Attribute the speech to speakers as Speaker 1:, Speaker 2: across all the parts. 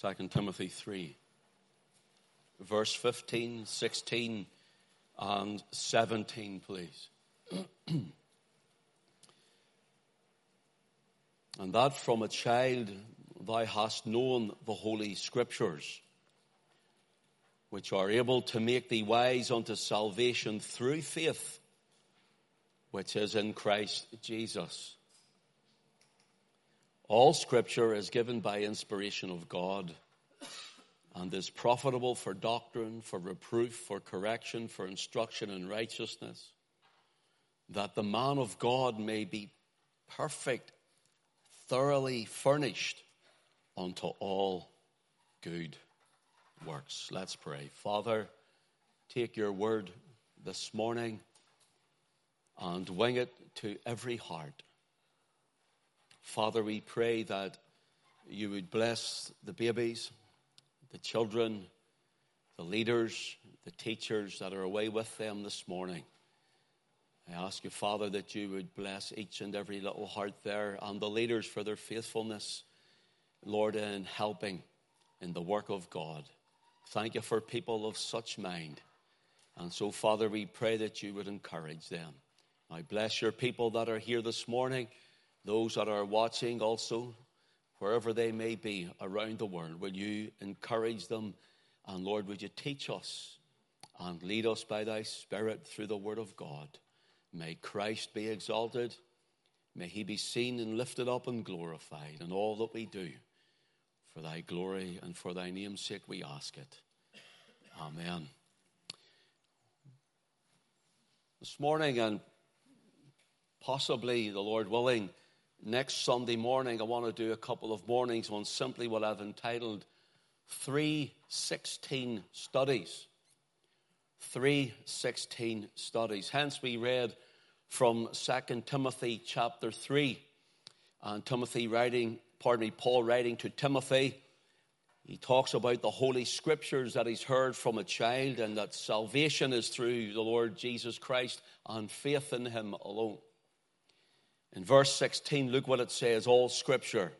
Speaker 1: 2 Timothy 3, verse 15, 16, and 17, please. and that from a child thou hast known the holy scriptures, which are able to make thee wise unto salvation through faith, which is in Christ Jesus. All scripture is given by inspiration of God and is profitable for doctrine, for reproof, for correction, for instruction in righteousness, that the man of God may be perfect, thoroughly furnished unto all good works. Let's pray. Father, take your word this morning and wing it to every heart. Father, we pray that you would bless the babies, the children, the leaders, the teachers that are away with them this morning. I ask you, Father, that you would bless each and every little heart there and the leaders for their faithfulness, Lord, in helping in the work of God. Thank you for people of such mind. And so, Father, we pray that you would encourage them. I bless your people that are here this morning, those that are watching also, wherever they may be around the world. Will you encourage them? And Lord, would you teach us and lead us by thy Spirit through the Word of God? May Christ be exalted. May he be seen and lifted up and glorified in all that we do. For thy glory and for thy name's sake we ask it. Amen. This morning, and possibly, the Lord willing, next Sunday morning, I want to do a couple of mornings on simply what I've entitled 316 Studies. 316 Studies. Hence, we read from 2 Timothy chapter 3. And Timothy writing, pardon me, Paul writing to Timothy, he talks about the Holy Scriptures that he's heard from a child and that salvation is through the Lord Jesus Christ and faith in him alone. In verse 16, look what it says All scripture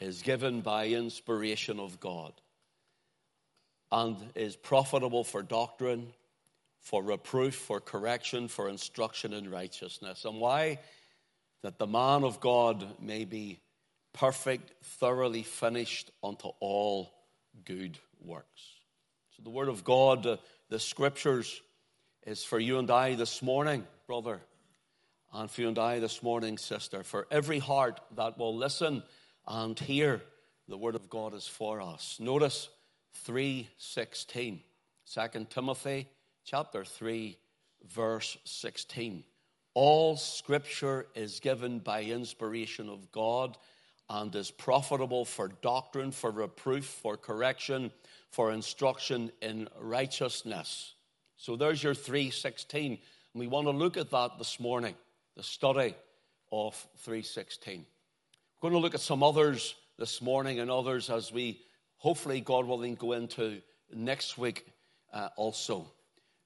Speaker 1: is given by inspiration of God and is profitable for doctrine, for reproof, for correction, for instruction in righteousness. And why? That the man of God may be perfect, thoroughly finished unto all good works. So the Word of God, uh, the Scriptures, is for you and I this morning, brother and for you and I this morning, sister, for every heart that will listen and hear the word of God is for us. Notice 3:16. 2 Timothy chapter 3 verse 16. All scripture is given by inspiration of God and is profitable for doctrine, for reproof, for correction, for instruction in righteousness. So there's your 316. And we want to look at that this morning the study of 316. We're going to look at some others this morning and others as we hopefully, God willing, go into next week uh, also.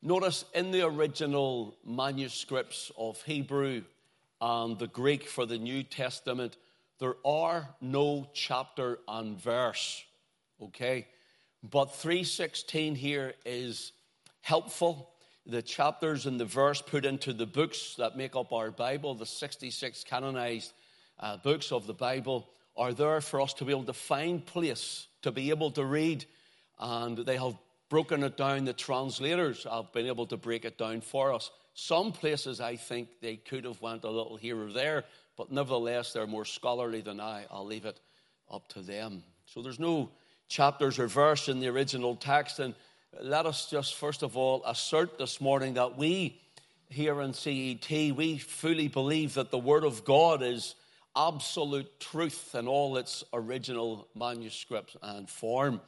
Speaker 1: Notice in the original manuscripts of Hebrew and the Greek for the New Testament, there are no chapter and verse. Okay? But 316 here is helpful the chapters and the verse put into the books that make up our Bible, the 66 canonized uh, books of the Bible, are there for us to be able to find place, to be able to read. And they have broken it down. The translators have been able to break it down for us. Some places I think they could have went a little here or there, but nevertheless they're more scholarly than I. I'll leave it up to them. So there's no chapters or verse in the original text, and let us just first of all assert this morning that we here in CET, we fully believe that the Word of God is absolute truth in all its original manuscript and form.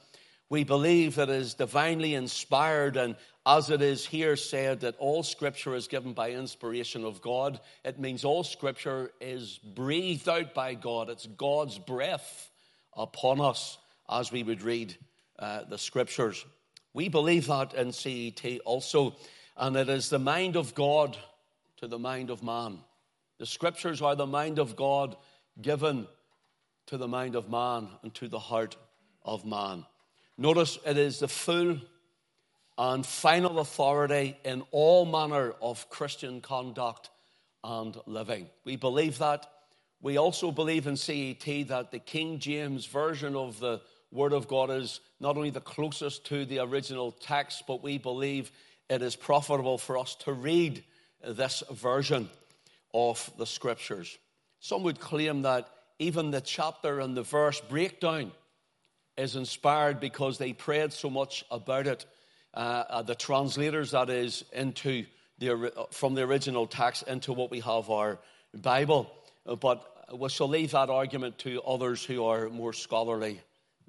Speaker 1: We believe that it is divinely inspired, and as it is here said, that all scripture is given by inspiration of God. It means all scripture is breathed out by God. It's God's breath upon us as we would read uh, the scriptures. We believe that in CET also, and it is the mind of God to the mind of man. The scriptures are the mind of God given to the mind of man and to the heart of man. Notice it is the full and final authority in all manner of Christian conduct and living. We believe that. We also believe in CET that the King James Version of the Word of God is not only the closest to the original text, but we believe it is profitable for us to read this version of the Scriptures. Some would claim that even the chapter and the verse breakdown is inspired because they prayed so much about it. Uh, uh, the translators, that is, into the, from the original text into what we have our Bible. But we shall leave that argument to others who are more scholarly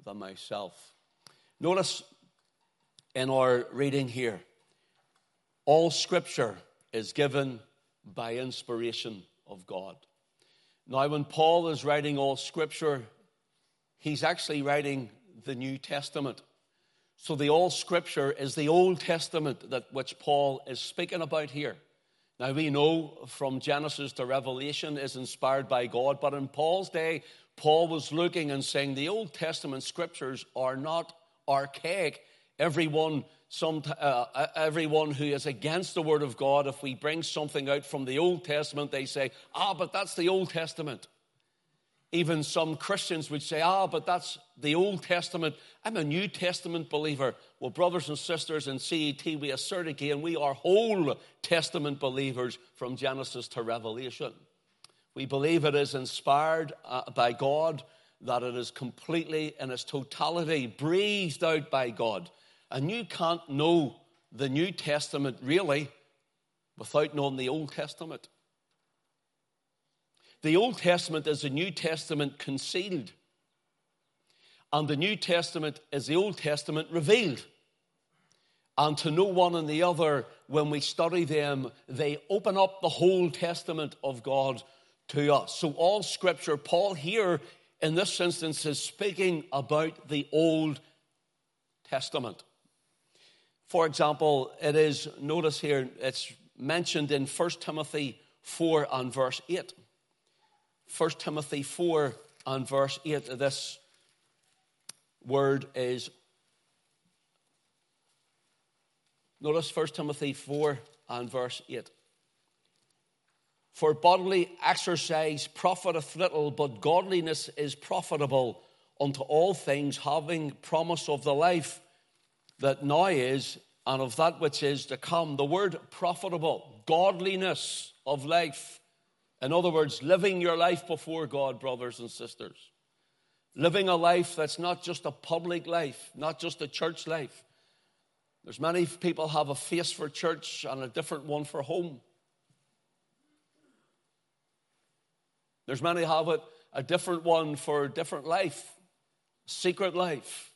Speaker 1: than myself. Notice in our reading here, all scripture is given by inspiration of God. Now, when Paul is writing all scripture, he's actually writing the New Testament. So the All Scripture is the Old Testament that which Paul is speaking about here. Now we know from Genesis to Revelation is inspired by God, but in Paul's day, Paul was looking and saying the Old Testament scriptures are not archaic. Everyone, some, uh, everyone who is against the Word of God, if we bring something out from the Old Testament, they say, ah, but that's the Old Testament. Even some Christians would say, ah, but that's the Old Testament. I'm a New Testament believer. Well, brothers and sisters in CET, we assert again, we are whole Testament believers from Genesis to Revelation. We believe it is inspired uh, by God, that it is completely in its totality breathed out by God. And you can't know the New Testament really without knowing the Old Testament. The Old Testament is the New Testament concealed, and the New Testament is the Old Testament revealed. And to know one and the other, when we study them, they open up the whole Testament of God to us. So, all scripture, Paul here in this instance is speaking about the Old Testament. For example, it is, notice here, it's mentioned in 1 Timothy 4 and verse 8. 1 Timothy 4 and verse 8, this word is. Notice 1 Timothy 4 and verse 8. For bodily exercise profiteth little, but godliness is profitable unto all things, having promise of the life that now is and of that which is to come. The word profitable, godliness of life in other words, living your life before God, brothers and sisters. Living a life that's not just a public life, not just a church life. There's many people have a face for church and a different one for home. There's many have it a different one for a different life, secret life.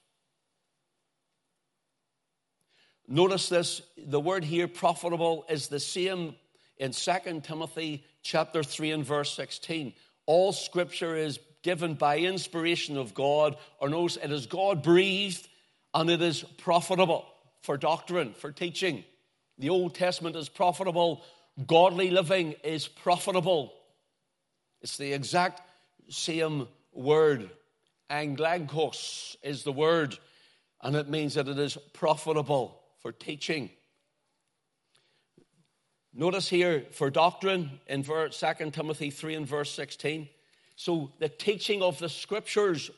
Speaker 1: Notice this the word here, profitable, is the same in 2 Timothy chapter 3 and verse 16. All scripture is given by inspiration of God, or knows it is God breathed and it is profitable for doctrine, for teaching. The Old Testament is profitable, godly living is profitable. It's the exact same word. Anglagkos is the word, and it means that it is profitable for teaching. Notice here for doctrine in 2 Timothy 3 and verse 16. So the teaching of the scriptures,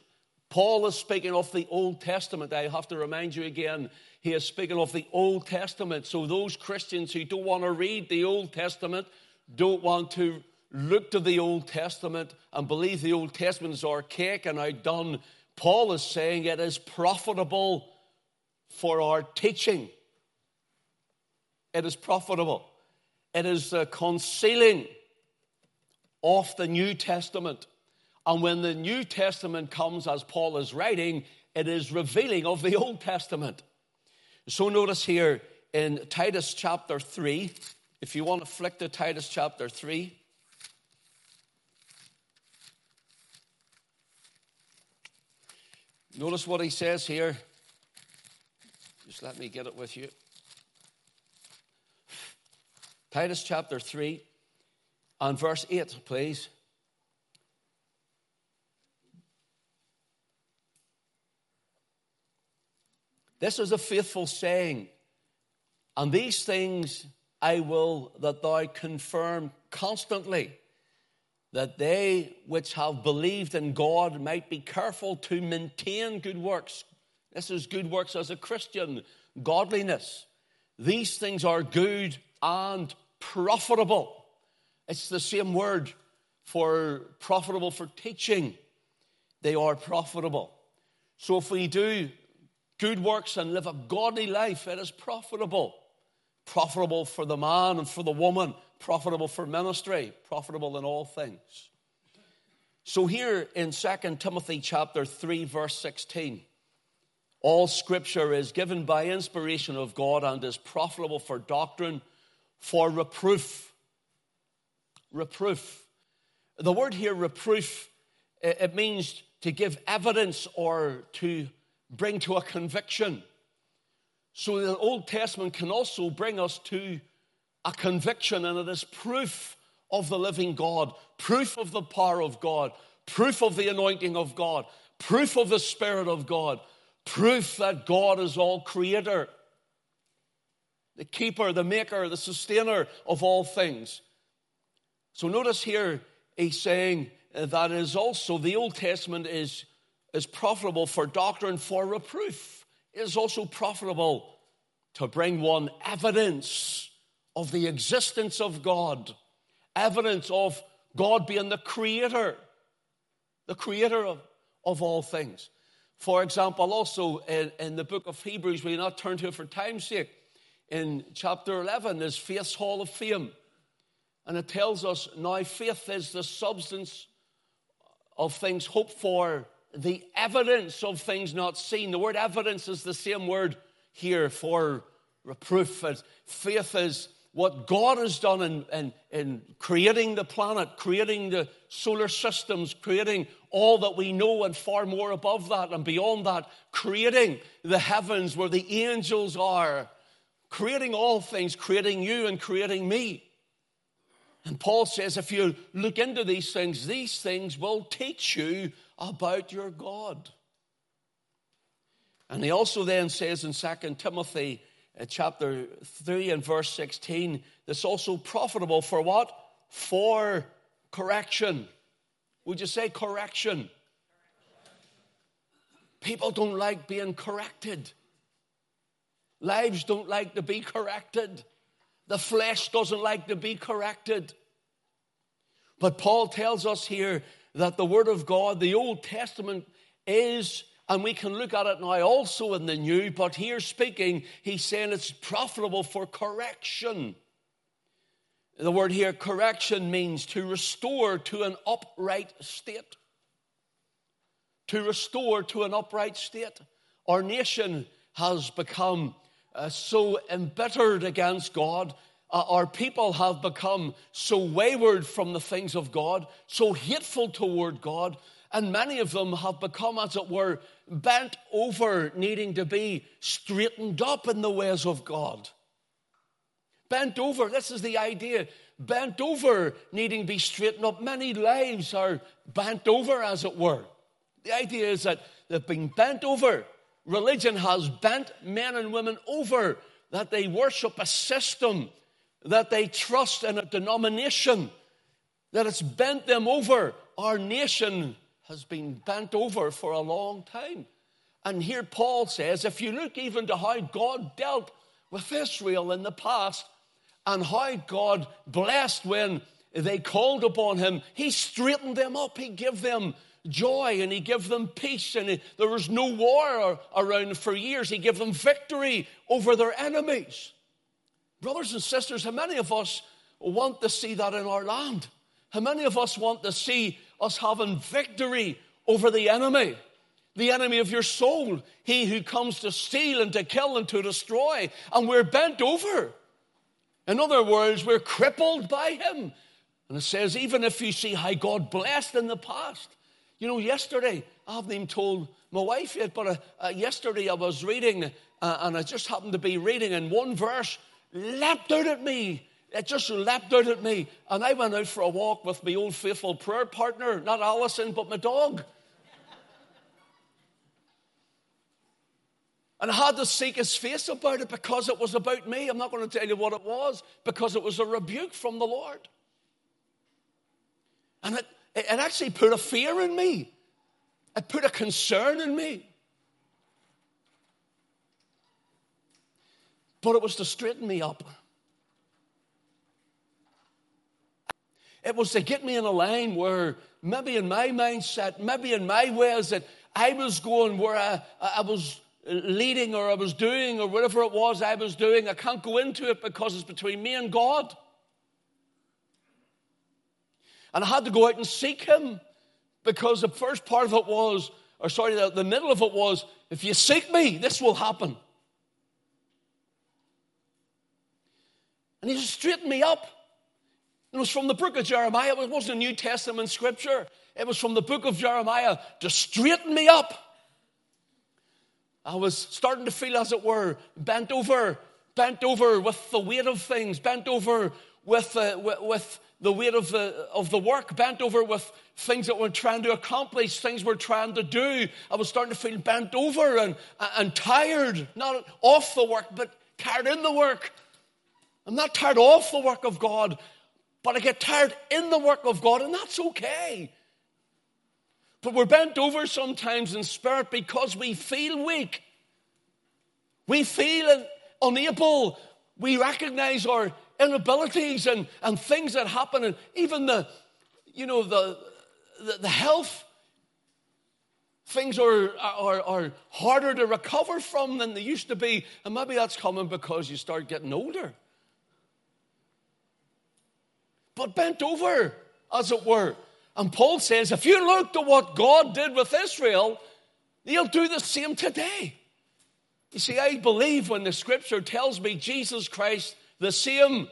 Speaker 1: Paul is speaking of the Old Testament. I have to remind you again, he is speaking of the Old Testament. So those Christians who don't want to read the Old Testament, don't want to look to the Old Testament and believe the Old Testament is archaic and outdone, Paul is saying it is profitable for our teaching. It is profitable. It is the concealing of the New Testament. And when the New Testament comes, as Paul is writing, it is revealing of the Old Testament. So notice here in Titus chapter 3, if you want to flick to Titus chapter 3. Notice what he says here. Just let me get it with you. Titus chapter 3 and verse 8, please. This is a faithful saying. And these things I will that thou confirm constantly, that they which have believed in God might be careful to maintain good works. This is good works as a Christian, godliness. These things are good and profitable. It's the same word for profitable for teaching. They are profitable. So if we do good works and live a godly life, it is profitable. Profitable for the man and for the woman, profitable for ministry, profitable in all things. So here in 2 Timothy chapter 3 verse 16, all scripture is given by inspiration of God and is profitable for doctrine, for reproof. Reproof. The word here, reproof, it means to give evidence or to bring to a conviction. So the Old Testament can also bring us to a conviction, and it is proof of the living God, proof of the power of God, proof of the anointing of God, proof of the Spirit of God, proof that God is all creator, the keeper, the maker, the sustainer of all things. So notice here, he's saying that is also, the Old Testament is, is profitable for doctrine, for reproof. It is also profitable to bring one evidence of the existence of God, evidence of God being the creator, the creator of, of all things. For example, also in, in the book of Hebrews, we not turn to it for time's sake, in chapter 11 is Faith's Hall of Fame. And it tells us now faith is the substance of things hoped for, the evidence of things not seen. The word evidence is the same word here for reproof. Faith is what God has done in, in, in creating the planet, creating the solar systems, creating all that we know and far more above that and beyond that, creating the heavens where the angels are, creating all things, creating you and creating me. And Paul says if you look into these things, these things will teach you about your God. And he also then says in 2 Timothy uh, chapter 3 and verse 16, that's also profitable for what? For correction. Would you say correction? People don't like being corrected. Lives don't like to be corrected. The flesh doesn't like to be corrected. But Paul tells us here that the Word of God, the Old Testament, is and we can look at it now also in the new, but here speaking, he's saying it's profitable for correction. The word here, correction, means to restore to an upright state. To restore to an upright state. Our nation has become uh, so embittered against God. Uh, our people have become so wayward from the things of God, so hateful toward God, and many of them have become, as it were, bent over needing to be straightened up in the ways of God. Bent over, this is the idea. Bent over needing to be straightened up. Many lives are bent over, as it were. The idea is that they've been bent over. Religion has bent men and women over, that they worship a system, that they trust in a denomination, that it's bent them over. Our nation has been bent over for a long time. And here Paul says if you look even to how God dealt with Israel in the past and how God blessed when they called upon him, he straightened them up, he gave them joy and he gave them peace and he, there was no war around for years he gave them victory over their enemies brothers and sisters how many of us want to see that in our land how many of us want to see us having victory over the enemy, the enemy of your soul, he who comes to steal and to kill and to destroy, and we're bent over. In other words, we're crippled by him. And it says, even if you see how God blessed in the past. You know, yesterday, I haven't even told my wife yet, but uh, uh, yesterday I was reading, uh, and I just happened to be reading, and one verse leapt out at me it just leapt out at me. And I went out for a walk with my old faithful prayer partner, not Allison, but my dog. And I had to seek his face about it because it was about me. I'm not going to tell you what it was because it was a rebuke from the Lord. And it, it actually put a fear in me, it put a concern in me. But it was to straighten me up. It was to get me in a line where maybe in my mindset, maybe in my ways, that I was going where I, I was leading or I was doing or whatever it was I was doing. I can't go into it because it's between me and God. And I had to go out and seek Him because the first part of it was, or sorry, the, the middle of it was, if you seek me, this will happen. And He just straightened me up. It was from the book of Jeremiah. It wasn't a New Testament scripture. It was from the book of Jeremiah to straighten me up. I was starting to feel, as it were, bent over, bent over with the weight of things, bent over with, uh, with, with, the weight of the, of the work, bent over with things that we're trying to accomplish, things we're trying to do. I was starting to feel bent over and, and tired, not off the work, but tired in the work. I'm not tired off the work of God, but I get tired in the work of God, and that's okay. But we're bent over sometimes in spirit because we feel weak. We feel unable. We recognize our inabilities and, and things that happen, and even the, you know, the, the, the health things are, are, are harder to recover from than they used to be. And maybe that's coming because you start getting older. But bent over, as it were. And Paul says, if you look to what God did with Israel, he'll do the same today. You see, I believe when the scripture tells me Jesus Christ, the same,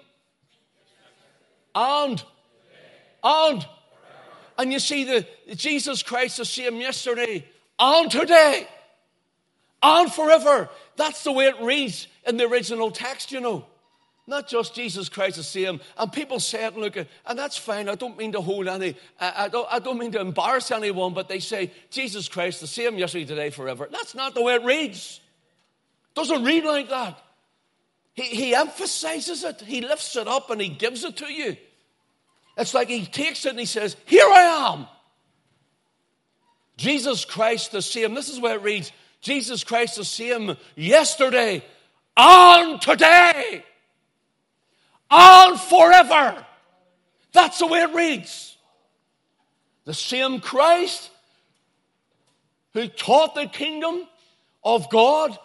Speaker 1: and, and, and you see, the Jesus Christ, the same yesterday, and today, and forever. That's the way it reads in the original text, you know. Not just Jesus Christ the same. And people say it look and that's fine. I don't mean to hold any, I, I, don't, I don't mean to embarrass anyone, but they say Jesus Christ the same yesterday, today, forever. That's not the way it reads. It doesn't read like that. He, he emphasizes it, he lifts it up and he gives it to you. It's like he takes it and he says, Here I am. Jesus Christ the same. This is where it reads Jesus Christ the same yesterday and today on forever. That's the way it reads. The same Christ who taught the kingdom of God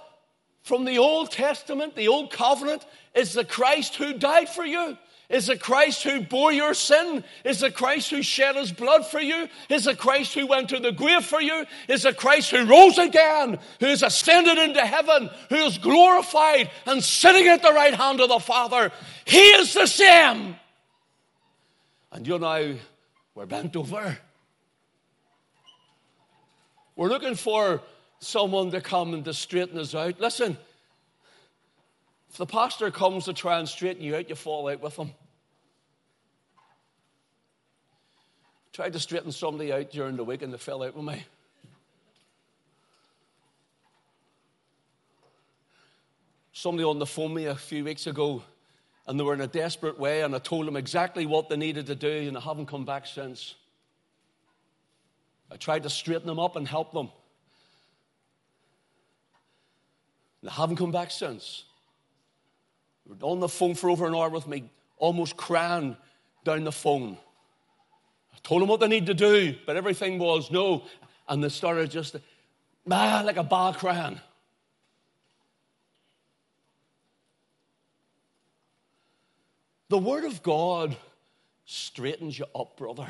Speaker 1: from the Old Testament, the Old Covenant, is the Christ who died for you. Is the Christ who bore your sin? Is the Christ who shed his blood for you? Is the Christ who went to the grave for you? Is the Christ who rose again, who is ascended into heaven, who is glorified and sitting at the right hand of the Father? He is the same. And you know, we're bent over. We're looking for someone to come and to straighten us out. Listen, if the pastor comes to try and straighten you out, you fall out with him. Tried to straighten somebody out during the week and they fell out with me. Somebody on the phone me a few weeks ago and they were in a desperate way, and I told them exactly what they needed to do, and they haven't come back since. I tried to straighten them up and help them. They haven't come back since. They were on the phone for over an hour with me, almost crying down the phone. I told them what they need to do, but everything was no. And they started just ah, like a ball crying. The Word of God straightens you up, brother.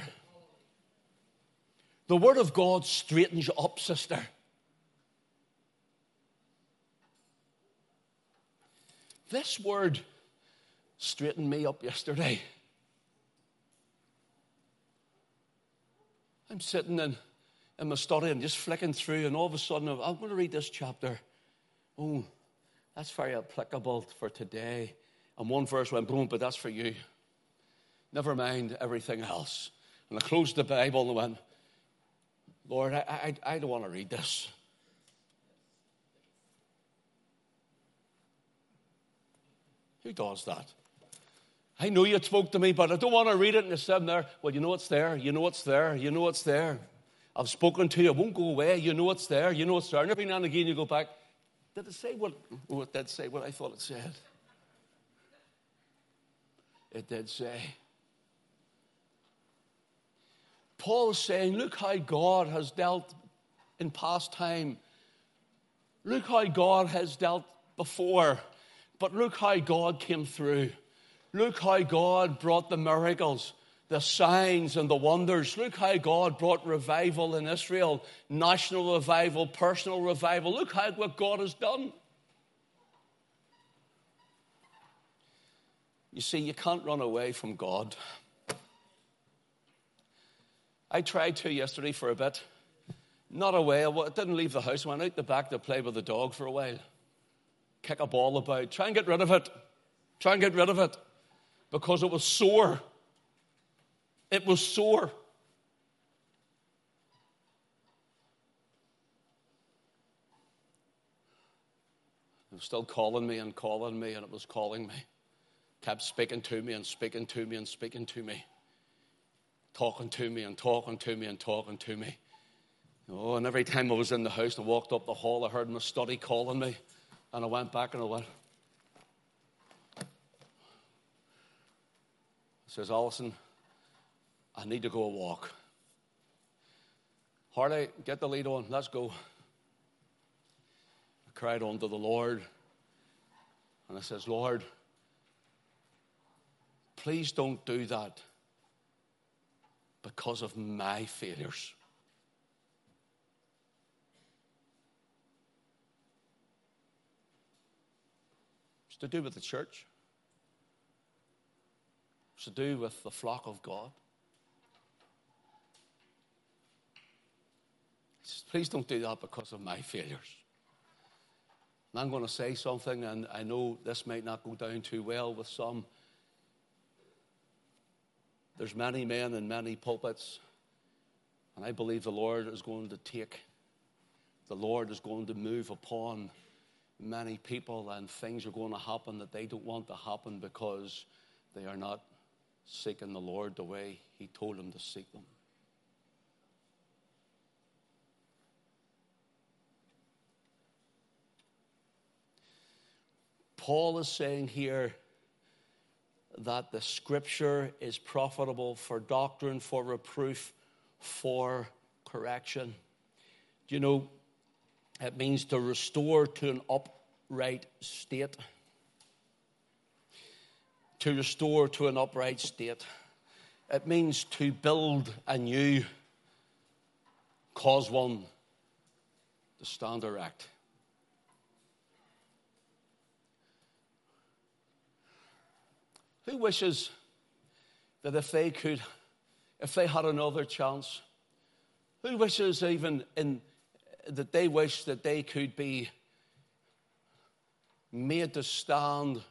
Speaker 1: The Word of God straightens you up, sister. This word straightened me up yesterday. I'm sitting in, in my study and just flicking through, and all of a sudden, I'm going to read this chapter. Oh, that's very applicable for today. And one verse went boom, but that's for you. Never mind everything else. And I closed the Bible and went, Lord, I, I, I don't want to read this. Who does that? I know you spoke to me, but I don't want to read it and it's sitting there. Well, you know it's there. You know it's there. You know it's there. I've spoken to you. It won't go away. You know it's there. You know it's there. And every now and again you go back. Did it say what, it did say what I thought it said? It did say. Paul's saying, look how God has dealt in past time. Look how God has dealt before. But look how God came through. Look how God brought the miracles, the signs, and the wonders. Look how God brought revival in Israel national revival, personal revival. Look how what God has done. You see, you can't run away from God. I tried to yesterday for a bit. Not away. I didn't leave the house. I went out the back to play with the dog for a while. Kick a ball about. Try and get rid of it. Try and get rid of it because it was sore. It was sore. It was still calling me and calling me, and it was calling me. Kept speaking to me and speaking to me and speaking to me. Talking to me and talking to me and talking to me. Oh, and every time I was in the house and walked up the hall, I heard my study calling me. And I went back and I went, says, Allison, I need to go a walk. Harley, get the lead on. Let's go. I cried unto the Lord. And I says, Lord, please don't do that because of my failures. It's to do with the church to do with the flock of God. He Says, Please don't do that because of my failures. And I'm going to say something, and I know this might not go down too well with some. There's many men in many pulpits, and I believe the Lord is going to take, the Lord is going to move upon many people, and things are going to happen that they don't want to happen because they are not seeking the Lord the way He told them to seek them. Paul is saying here that the scripture is profitable for doctrine, for reproof, for correction. Do you know, it means to restore to an upright state to restore to an upright state. It means to build anew, cause one to stand erect. Who wishes that if they could, if they had another chance, who wishes even in that they wish that they could be made to stand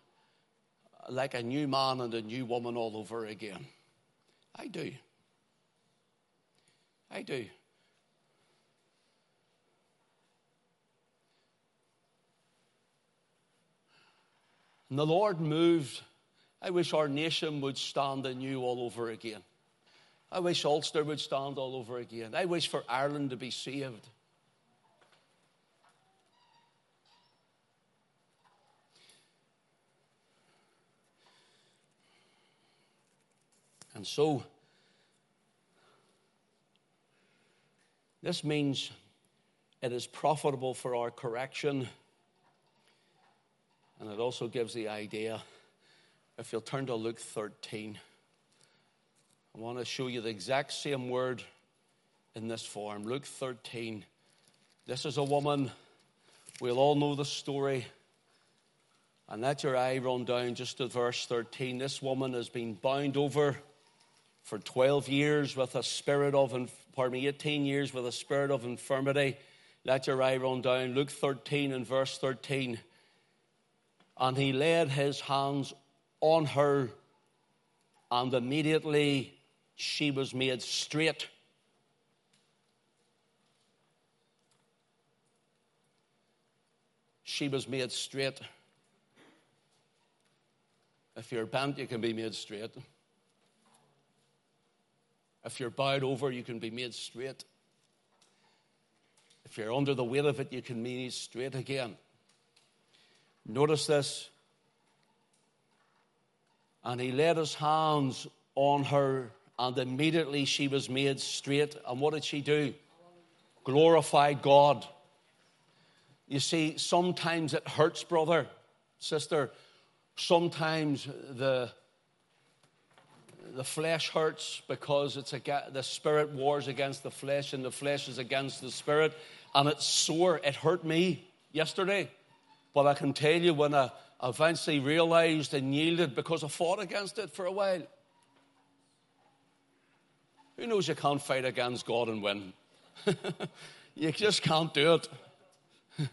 Speaker 1: like a new man and a new woman all over again. I do. I do. And the Lord moved. I wish our nation would stand anew all over again. I wish Ulster would stand all over again. I wish for Ireland to be saved. And so, this means it is profitable for our correction. And it also gives the idea, if you'll turn to Luke 13, I want to show you the exact same word in this form. Luke 13. This is a woman, we'll all know the story. And let your eye run down just to verse 13. This woman has been bound over for 12 years with a spirit of, pardon me, 18 years with a spirit of infirmity. Let your eye run down. Luke 13 and verse 13. And he laid his hands on her, and immediately she was made straight. She was made straight. If you're bent, you can be made straight. If you're bowed over, you can be made straight. If you're under the weight of it, you can be made straight again. Notice this. And he laid his hands on her, and immediately she was made straight. And what did she do? Glorify God. You see, sometimes it hurts, brother, sister. Sometimes the the flesh hurts because it's a, the spirit wars against the flesh and the flesh is against the spirit. And it's sore. It hurt me yesterday. But i can tell you when i eventually realized and yielded because i fought against it for a while. Who knows? You can't fight against god and win. You just can't do it.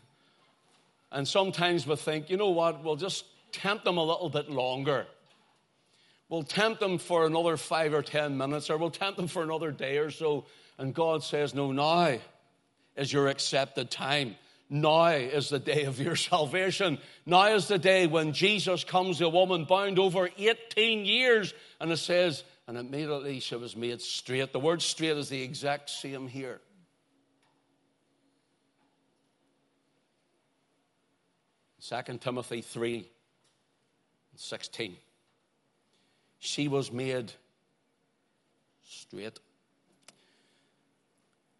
Speaker 1: And sometimes we think you know what? We'll just tempt them a little bit longer We'll tempt them for another five or ten minutes, or we'll tempt them for another day or so. And God says, No, now is your accepted time. Now is the day of your salvation. Now is the day when Jesus comes to a woman bound over 18 years. And it says, and immediately she was made straight. The word straight is the exact same here. Second Timothy 3 16 she was made straight.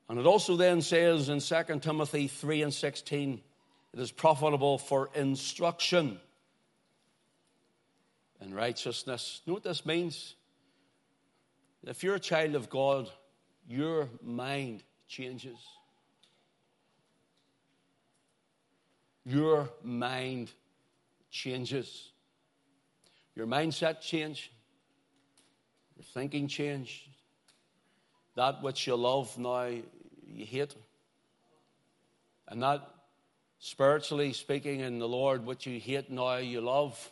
Speaker 1: And it also then says in 2 Timothy 3 and 16, it is profitable for instruction in righteousness. You know what this means? If you're a child of God, your mind changes. Your mind changes. Your mindset changes your thinking changed. That which you love now you hate. And that spiritually speaking in the Lord, what you hate now you love.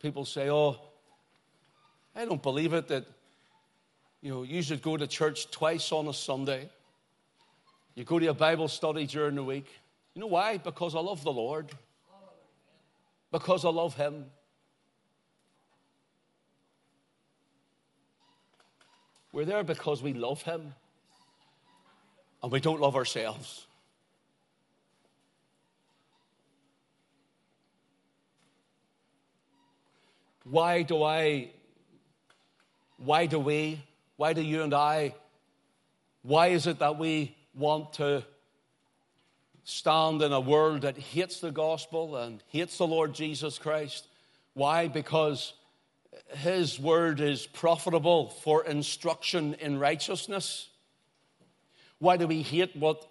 Speaker 1: People say, Oh, I don't believe it that you know you should go to church twice on a Sunday. You go to a Bible study during the week. You know why? Because I love the Lord. Because I love Him. We're there because we love Him and we don't love ourselves. Why do I, why do we, why do you and I, why is it that we want to stand in a world that hates the gospel and hates the Lord Jesus Christ? Why? Because his word is profitable for instruction in righteousness. Why do we hate what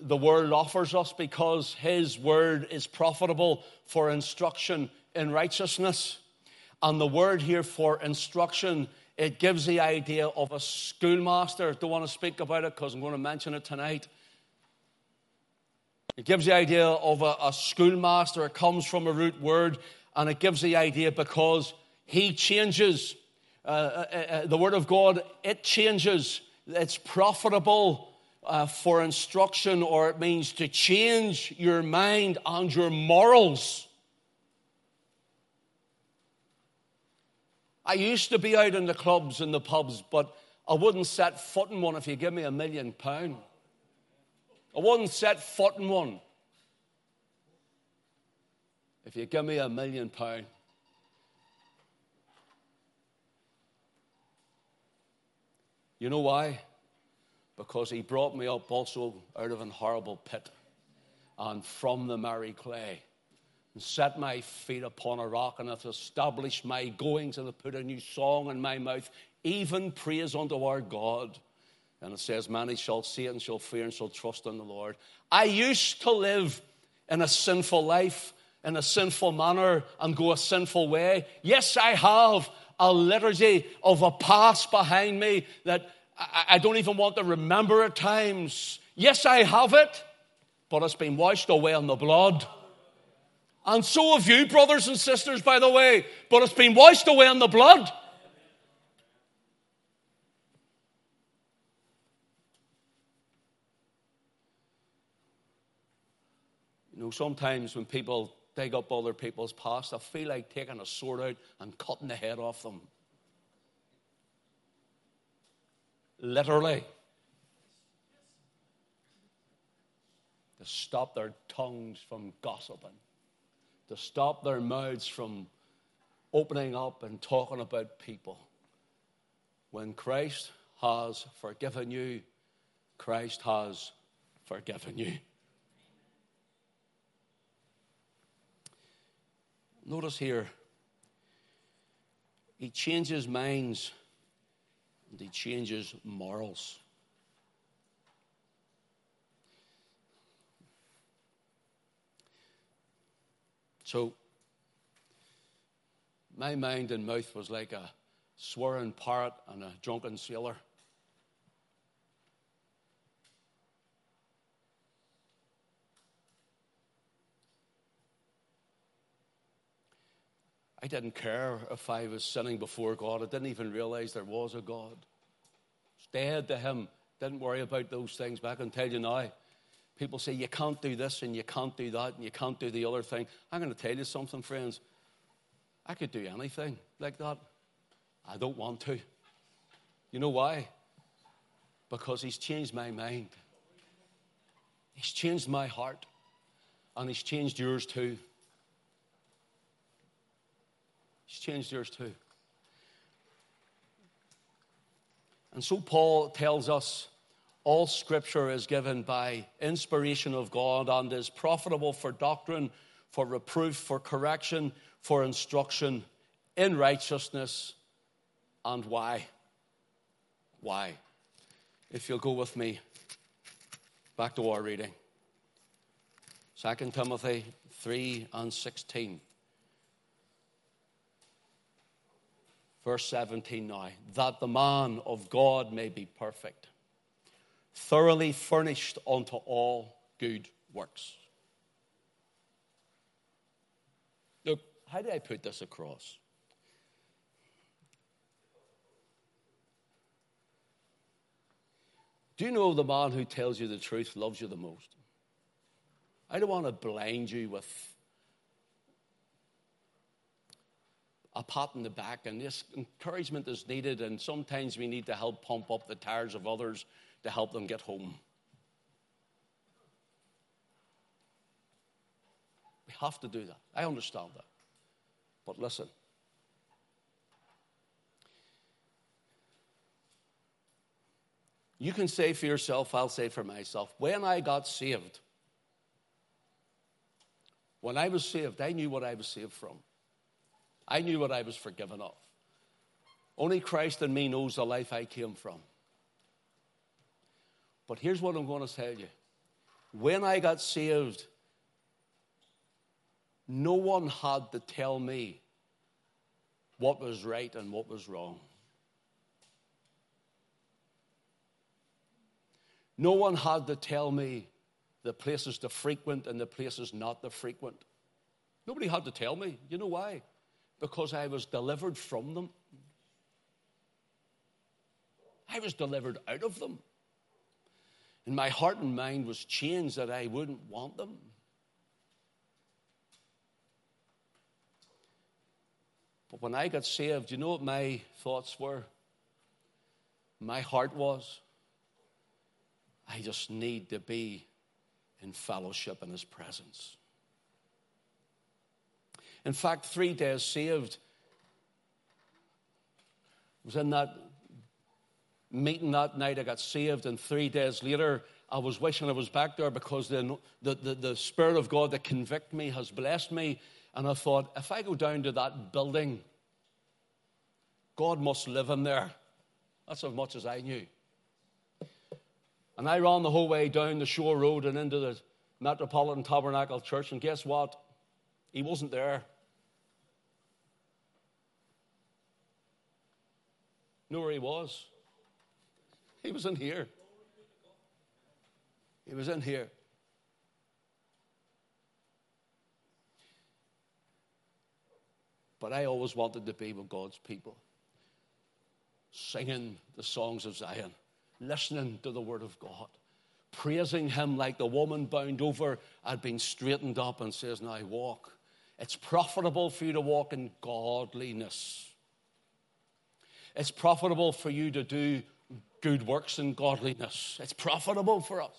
Speaker 1: the world offers us? Because His word is profitable for instruction in righteousness. And the word here for instruction, it gives the idea of a schoolmaster. Don't want to speak about it because I'm going to mention it tonight. It gives the idea of a, a schoolmaster. It comes from a root word, and it gives the idea because he changes. Uh, uh, uh, the Word of God, it changes. It's profitable uh, for instruction, or it means to change your mind and your morals. I used to be out in the clubs and the pubs, but I wouldn't set foot in one if you give me a million pound. I wouldn't set foot in one if you give me a million pound. You know why? Because he brought me up also out of an horrible pit and from the miry clay and set my feet upon a rock and hath established my goings and hath put a new song in my mouth, even praise unto our God. And it says, Many shall see it and shall fear and shall trust in the Lord. I used to live in a sinful life, in a sinful manner, and go a sinful way. Yes, I have a liturgy of a past behind me that I, I don't even want to remember at times. Yes, I have it, but it's been washed away in the blood. And so have you, brothers and sisters, by the way, but it's been washed away in the blood. You know, sometimes when people dig up other people's past. I feel like taking a sword out and cutting the head off them. Literally. To stop their tongues from gossiping, to stop their mouths from opening up and talking about people. When Christ has forgiven you, Christ has forgiven you. Notice here, he changes minds and he changes morals. So, my mind and mouth was like a swearing parrot and a drunken sailor. I didn't care if I was sinning before God. I didn't even realize there was a God. It's dead to Him. Didn't worry about those things. But I can tell you now, people say you can't do this and you can't do that and you can't do the other thing. I'm going to tell you something, friends. I could do anything like that. I don't want to. You know why? Because He's changed my mind. He's changed my heart. And He's changed yours too. He's changed yours too. And so Paul tells us all scripture is given by inspiration of God and is profitable for doctrine, for reproof, for correction, for instruction in righteousness. And why? Why? If you'll go with me back to our reading 2 Timothy 3 and 16. Verse 17 now, that the man of God may be perfect, thoroughly furnished unto all good works. Look, how do I put this across? Do you know the man who tells you the truth loves you the most? I don't want to blind you with a pat in the back, and this encouragement is needed, and sometimes we need to help pump up the tires of others to help them get home. We have to do that. I understand that. But listen. You can say for yourself, I'll say for myself. When I got saved, when I was saved, I knew what I was saved from. I knew what I was forgiven of. Only Christ in me knows the life I came from. But here's what I'm going to tell you. When I got saved, no one had to tell me what was right and what was wrong. No one had to tell me the places to frequent and the places not to frequent. Nobody had to tell me. You know why? Because I was delivered from them. I was delivered out of them. And my heart and mind was changed that I wouldn't want them. But when I got saved, you know what my thoughts were? My heart was, I just need to be in fellowship in His presence. In fact, three days saved. I was in that meeting that night. I got saved, and three days later, I was wishing I was back there because the, the, the, the Spirit of God that convict me has blessed me. And I thought, if I go down to that building, God must live in there. That's as much as I knew. And I ran the whole way down the shore road and into the Metropolitan Tabernacle Church, and guess what? He wasn't there. Know where he was? He was in here. He was in here. But I always wanted to be with God's people, singing the songs of Zion, listening to the Word of God, praising Him like the woman bound over had been straightened up and says, Now walk It's profitable for you to walk in godliness. It's profitable for you to do good works in godliness. It's profitable for us.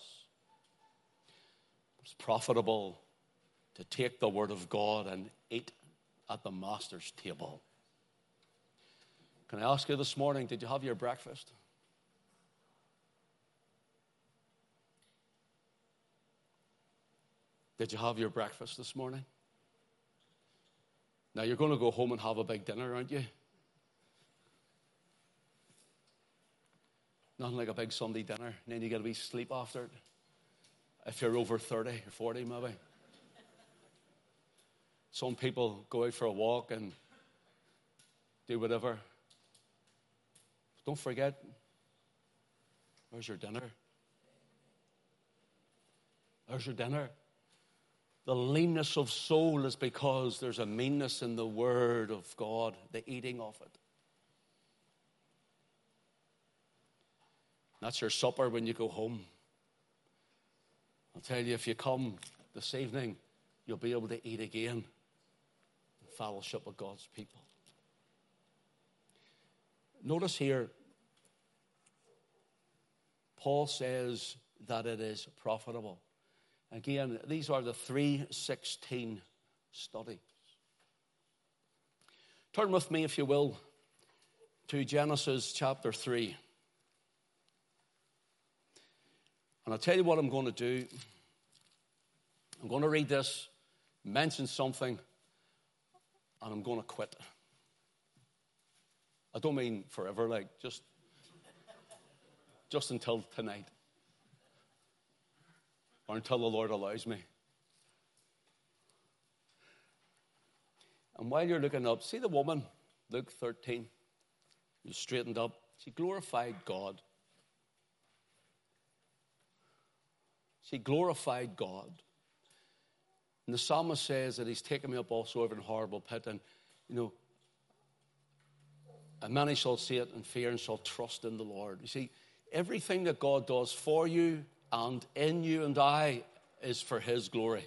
Speaker 1: It's profitable to take the Word of God and eat at the Master's table. Can I ask you this morning, did you have your breakfast? Did you have your breakfast this morning? Now you're going to go home and have a big dinner, aren't you? Nothing like a big Sunday dinner, and then you get a wee sleep after it. If you're over 30 or 40, maybe. Some people go out for a walk and do whatever. Don't forget, where's your dinner? Where's your dinner? The leanness of soul is because there's a meanness in the Word of God, the eating of it. That's your supper when you go home. I'll tell you, if you come this evening, you'll be able to eat again fellowship with God's people. Notice here, Paul says that it is profitable. Again, these are the 316 studies. Turn with me, if you will, to Genesis chapter 3. And I'll tell you what I'm going to do. I'm going to read this, mention something, and I'm going to quit. I don't mean forever, like just, just until tonight or until the Lord allows me. And while you're looking up, see the woman, Luke 13, who straightened up. She glorified God. She glorified God. And the psalmist says that he's taken me up also over an horrible pit. And, you know, and many shall see it and fear and shall trust in the Lord. You see, everything that God does for you and in you and I is for His glory.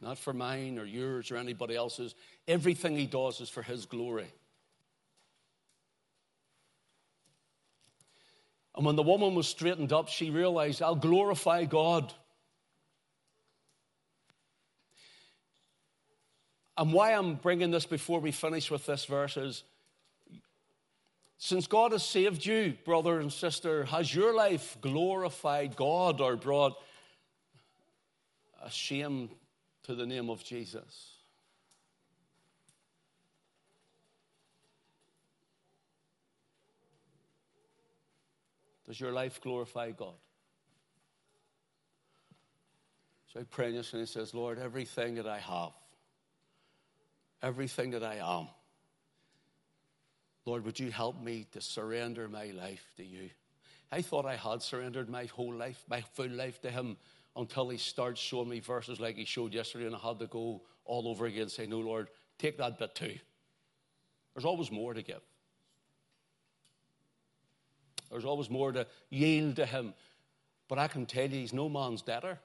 Speaker 1: Not for mine or yours or anybody else's. Everything He does is for His glory. And when the woman was straightened up, she realized, I'll glorify God. And why I'm bringing this before we finish with this verse is since God has saved you, brother and sister, has your life glorified God or brought a shame to the name of Jesus? Does your life glorify God? So I pray in this and he says, Lord, everything that I have, everything that I am, Lord, would you help me to surrender my life to you? I thought I had surrendered my whole life, my full life to Him until He starts showing me verses like He showed yesterday, and I had to go all over again and say, No, Lord, take that bit too. There's always more to give. There's always more to yield to Him. But I can tell you, He's no man's debtor.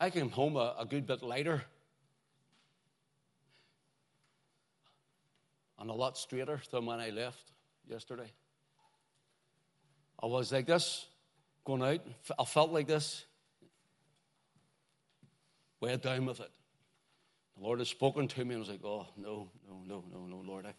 Speaker 1: I came home a, a good bit later and a lot straighter than when I left yesterday. I was like this, going out. I felt like this, way down with it. The Lord had spoken to me, and I was like, oh, no, no, no, no, no, Lord. I,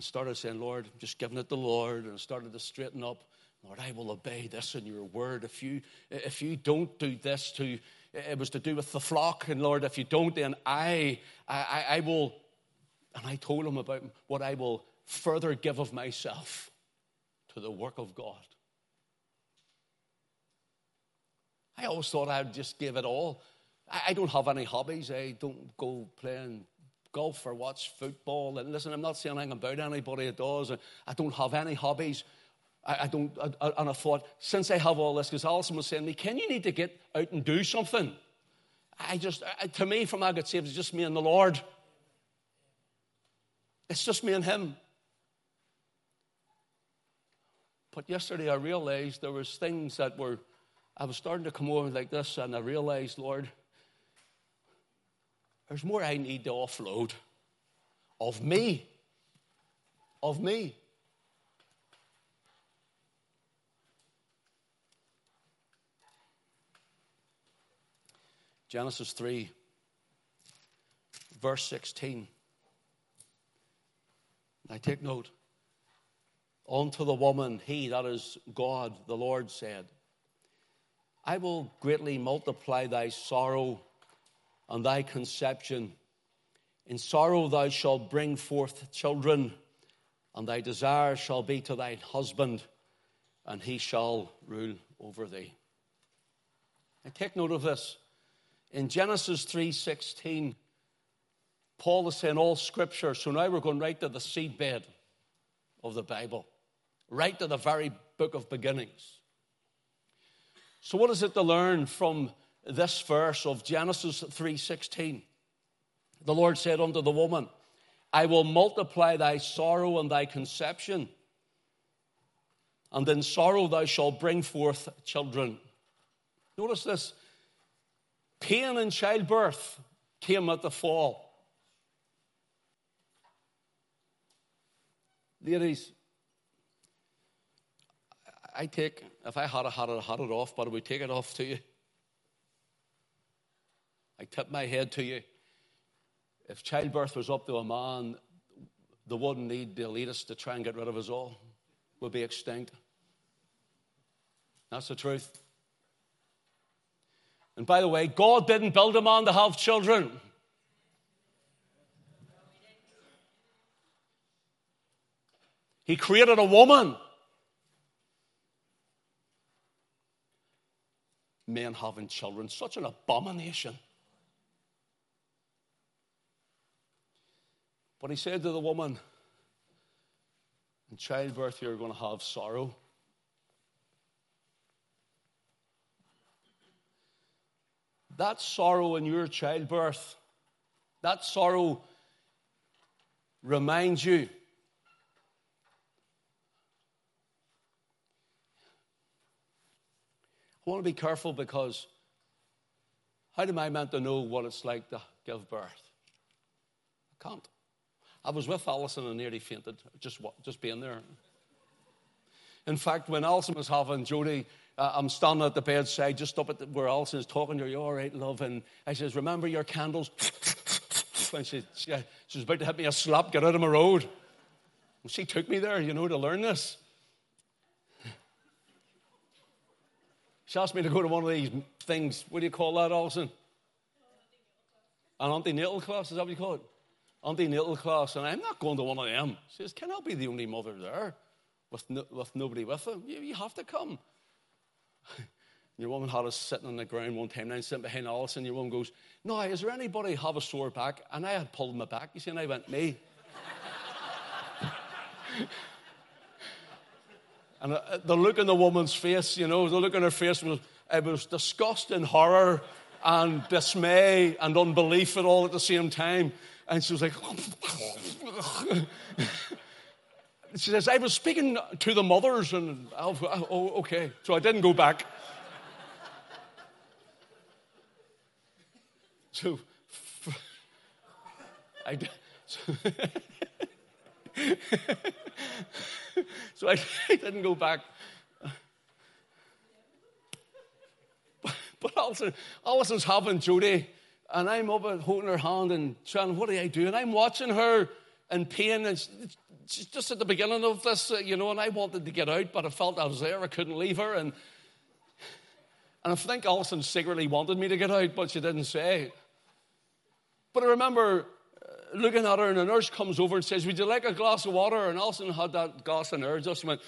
Speaker 1: and started saying, Lord, just giving it to the Lord, and started to straighten up. Lord, I will obey this in your word. If you, if you don't do this to, it was to do with the flock, and Lord, if you don't, then I, I, I will and I told him about what I will further give of myself to the work of God. I always thought I'd just give it all. I don't have any hobbies. I don't go playing golf or watch football. And listen, I'm not saying anything about anybody that does. I don't have any hobbies. I, don't, I, and I thought, since I have all this, because Alison was saying to me, Ken you need to get out and do something? I just, to me, from I got saved, it's just me and the Lord. It's just me and him. But yesterday I realized there was things that were I was starting to come over like this, and I realized, Lord, there's more I need to offload of me. Of me. Genesis 3, verse 16. I take note. Unto the woman, he, that is God, the Lord, said, I will greatly multiply thy sorrow and thy conception. In sorrow thou shalt bring forth children, and thy desire shall be to thine husband, and he shall rule over thee. And take note of this. In Genesis 3:16, Paul is saying all scripture. So now we're going right to the seedbed of the Bible, right to the very book of beginnings. So what is it to learn from this verse of Genesis 3:16? The Lord said unto the woman, I will multiply thy sorrow and thy conception, and in sorrow thou shalt bring forth children. Notice this pain in childbirth came at the fall. Ladies, I take, if I had it, had it, had it off, but would take it off to you. I tip my head to you. If childbirth was up to a man, they wouldn't need the elitists to try and get rid of us all. We'll be extinct. That's the truth. And by the way, God didn't build a man to have children. He created a woman. Men having children, such an abomination. But he said to the woman, In childbirth, you're going to have sorrow. That sorrow in your childbirth, that sorrow reminds you I want to be careful because how am I meant to know what it's like to give birth? I can't. I was with Alison and nearly fainted, just, just being there. In fact, when Alison was having Jody, uh, I'm standing at the bedside, just up at the, where Alison is talking to her. You all right, love? And I says, Remember your candles? and she, she, she was about to hit me a slap, get out of my road. And she took me there, you know, to learn this. She asked me to go to one of these things. What do you call that, Alison? An antenatal class, is that what you call it? Antenatal class. And I'm not going to one of them. She says, Can I be the only mother there with, no, with nobody with them? You, you have to come. Your woman had us sitting on the ground one time, and I'm sitting behind Alison. Your woman goes, No, is there anybody have a sore back? And I had pulled my back, you see, and I went, Me. And uh, the look in the woman's face, you know, the look in her face was, it was disgust and horror and dismay and unbelief at all at the same time. And she was like, she says, I was speaking to the mothers, and oh, oh, oh okay. So I didn't go back. So, I, so so I, I, didn't go back. But, Alison, Alison's having Jody, and I'm and holding her hand and trying, what do I do? And I'm watching her in pain, and she's just at the beginning of this, uh, you know, and I wanted to get out, but I felt I was there. I couldn't leave her. And, and I think Alison secretly wanted me to get out, but she didn't say. But I remember looking at her, and the nurse comes over and says, Would you like a glass of water? And Alison had that glass in her. Just went,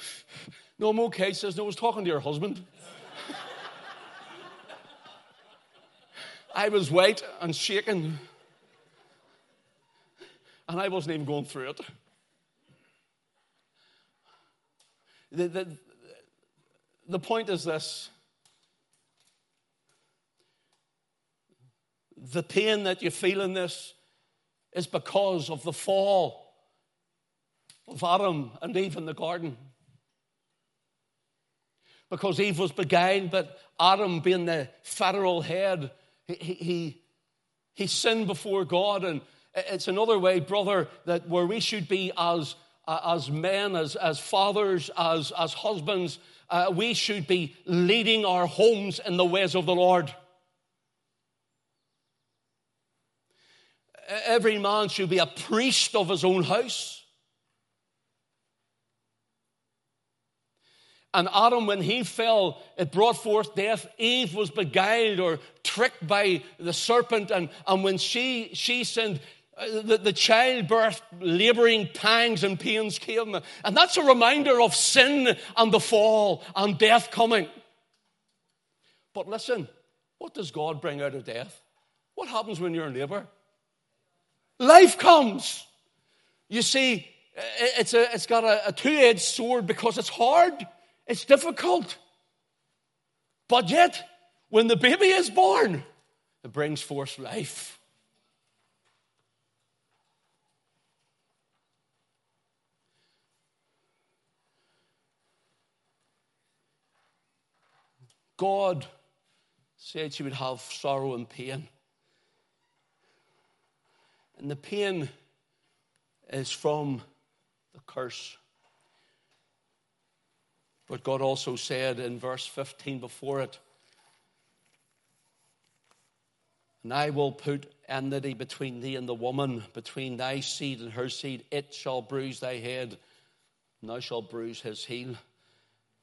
Speaker 1: No, I'm okay. She says, No, I was talking to your husband. I was white and shaking, and I wasn't even going through it. The, the, the point is this the pain that you feel in this is because of the fall of Adam and Eve in the garden. because Eve was beguiled, but Adam, being the federal head, he, he, he sinned before God. And it's another way, brother, that where we should be as, as men, as, as fathers, as, as husbands, uh, we should be leading our homes in the ways of the Lord. Every man should be a priest of his own house. And Adam, when he fell, it brought forth death. Eve was beguiled or tricked by the serpent. And, and when she, she sinned, uh, the, the childbirth, laboring pangs and pains came. And that's a reminder of sin and the fall and death coming. But listen, what does God bring out of death? What happens when you're in labor? Life comes. You see, it's, a, it's got a, a two edged sword because it's hard. It's difficult. But yet, when the baby is born, it brings forth life. God said she would have sorrow and pain. And the pain is from the curse but God also said in verse 15 before it, And I will put enmity between thee and the woman, between thy seed and her seed. It shall bruise thy head, and thou shalt bruise his heel.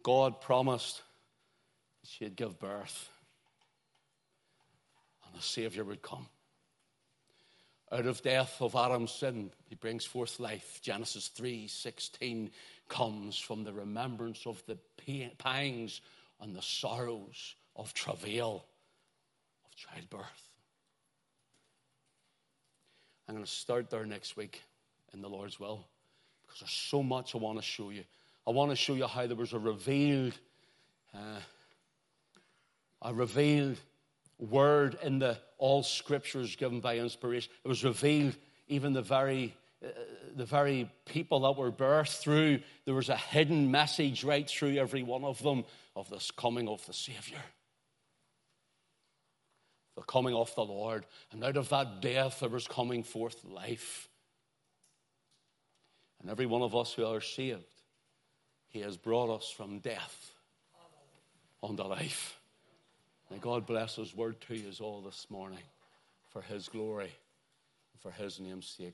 Speaker 1: God promised she'd give birth, and a Savior would come. Out of death of Adam's sin, he brings forth life. Genesis 3 16 comes from the remembrance of the pangs and the sorrows of travail, of childbirth. I'm going to start there next week in the Lord's will because there's so much I want to show you. I want to show you how there was a revealed, uh, a revealed word in the all scriptures given by inspiration. It was revealed even the very the very people that were birthed through, there was a hidden message right through every one of them of this coming of the Savior. The coming of the Lord. And out of that death, there was coming forth life. And every one of us who are saved, He has brought us from death unto life. May God bless His word to you all this morning for His glory, for His name's sake.